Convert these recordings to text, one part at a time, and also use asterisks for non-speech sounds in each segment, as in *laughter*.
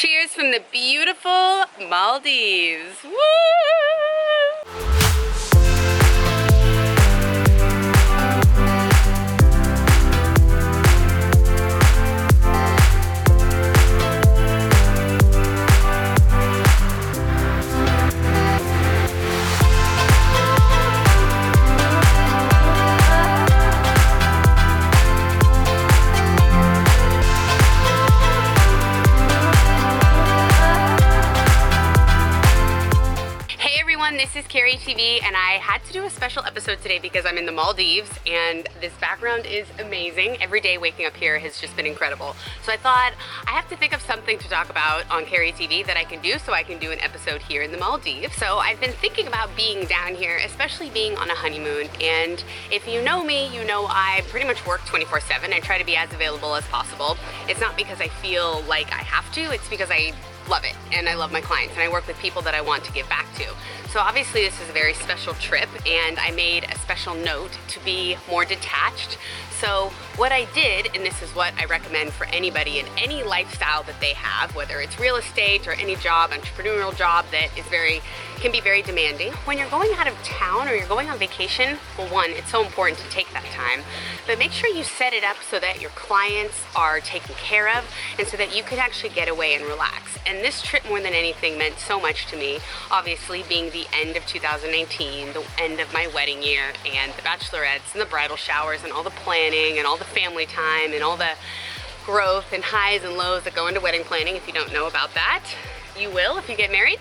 Cheers from the beautiful Maldives. Woo! This is Carrie TV and I had to do a special episode today because I'm in the Maldives and this background is amazing. Every day waking up here has just been incredible. So I thought I have to think of something to talk about on Carrie TV that I can do so I can do an episode here in the Maldives. So I've been thinking about being down here, especially being on a honeymoon. And if you know me, you know I pretty much work 24 7. I try to be as available as possible. It's not because I feel like I have to, it's because I love it and I love my clients and I work with people that I want to give back to. So obviously this is a very special trip and I made a special note to be more detached. So what I did, and this is what I recommend for anybody in any lifestyle that they have, whether it's real estate or any job, entrepreneurial job that is very, can be very demanding. When you're going out of town or you're going on vacation, well one, it's so important to take that time, but make sure you set it up so that your clients are taken care of and so that you can actually get away and relax. And this trip more than anything meant so much to me, obviously being the end of 2019, the end of my wedding year and the bachelorettes and the bridal showers and all the planning and all the family time and all the growth and highs and lows that go into wedding planning. If you don't know about that, you will if you get married.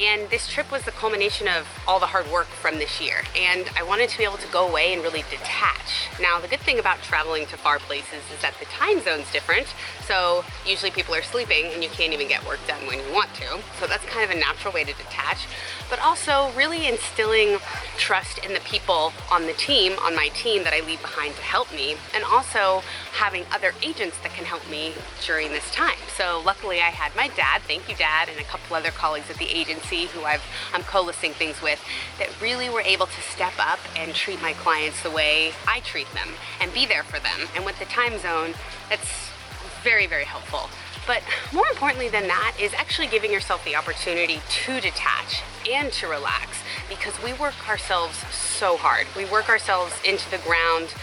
And this trip was the culmination of all the hard work from this year. And I wanted to be able to go away and really detach. Now, the good thing about traveling to far places is that the time zone's different. So usually people are sleeping and you can't even get work done when you want to. So that's kind of a natural way to detach. But also really instilling trust in the people on the team, on my team that I leave behind to help me. And also having other agents that can help me during this time. So luckily I had my dad, thank you dad, and a couple other colleagues at the agency who I've, I'm co-listing things with that really were able to step up and treat my clients the way I treat them and be there for them. And with the time zone, that's very, very helpful. But more importantly than that is actually giving yourself the opportunity to detach and to relax because we work ourselves so hard. We work ourselves into the ground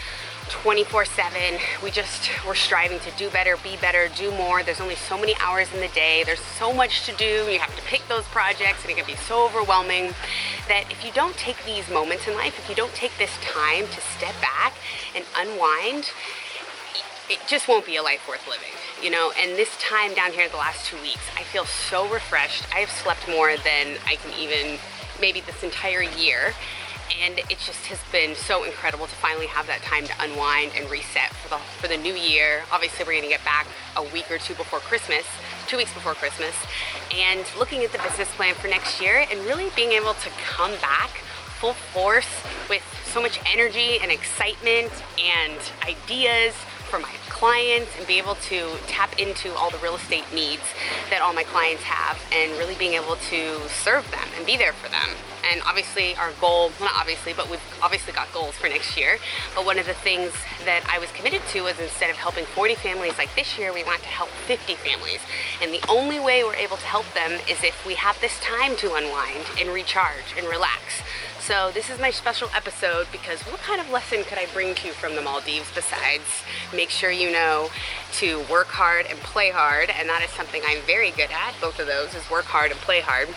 24 7. We just, we're striving to do better, be better, do more. There's only so many hours in the day. There's so much to do. You have to pick those projects and it can be so overwhelming that if you don't take these moments in life, if you don't take this time to step back and unwind, it just won't be a life worth living, you know. And this time down here, the last two weeks, I feel so refreshed. I have slept more than I can even, maybe this entire year. And it just has been so incredible to finally have that time to unwind and reset for the for the new year. Obviously, we're going to get back a week or two before Christmas, two weeks before Christmas, and looking at the business plan for next year and really being able to come back full force with so much energy and excitement and ideas for my clients and be able to tap into all the real estate needs that all my clients have and really being able to serve them and be there for them. And obviously our goal, well not obviously, but we've obviously got goals for next year. But one of the things that I was committed to was instead of helping 40 families like this year, we want to help 50 families. And the only way we're able to help them is if we have this time to unwind and recharge and relax. So this is my special episode because what kind of lesson could I bring to you from the Maldives besides make sure you know to work hard and play hard and that is something I'm very good at. Both of those is work hard and play hard.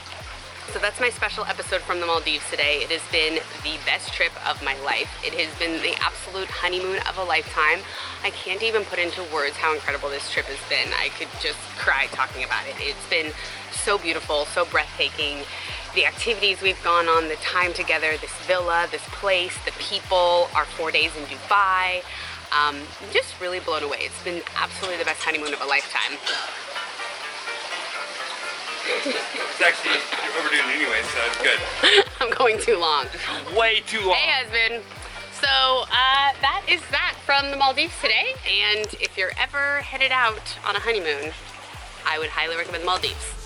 So that's my special episode from the Maldives today. It has been the best trip of my life. It has been the absolute honeymoon of a lifetime. I can't even put into words how incredible this trip has been. I could just cry talking about it. It's been so beautiful, so breathtaking the activities we've gone on, the time together, this villa, this place, the people, our four days in Dubai. Um, just really blown away. It's been absolutely the best honeymoon of a lifetime. It's actually you're overdoing it anyway, so it's good. *laughs* I'm going too long. Way too long. Hey, husband. So uh, that is that from the Maldives today. And if you're ever headed out on a honeymoon, I would highly recommend the Maldives.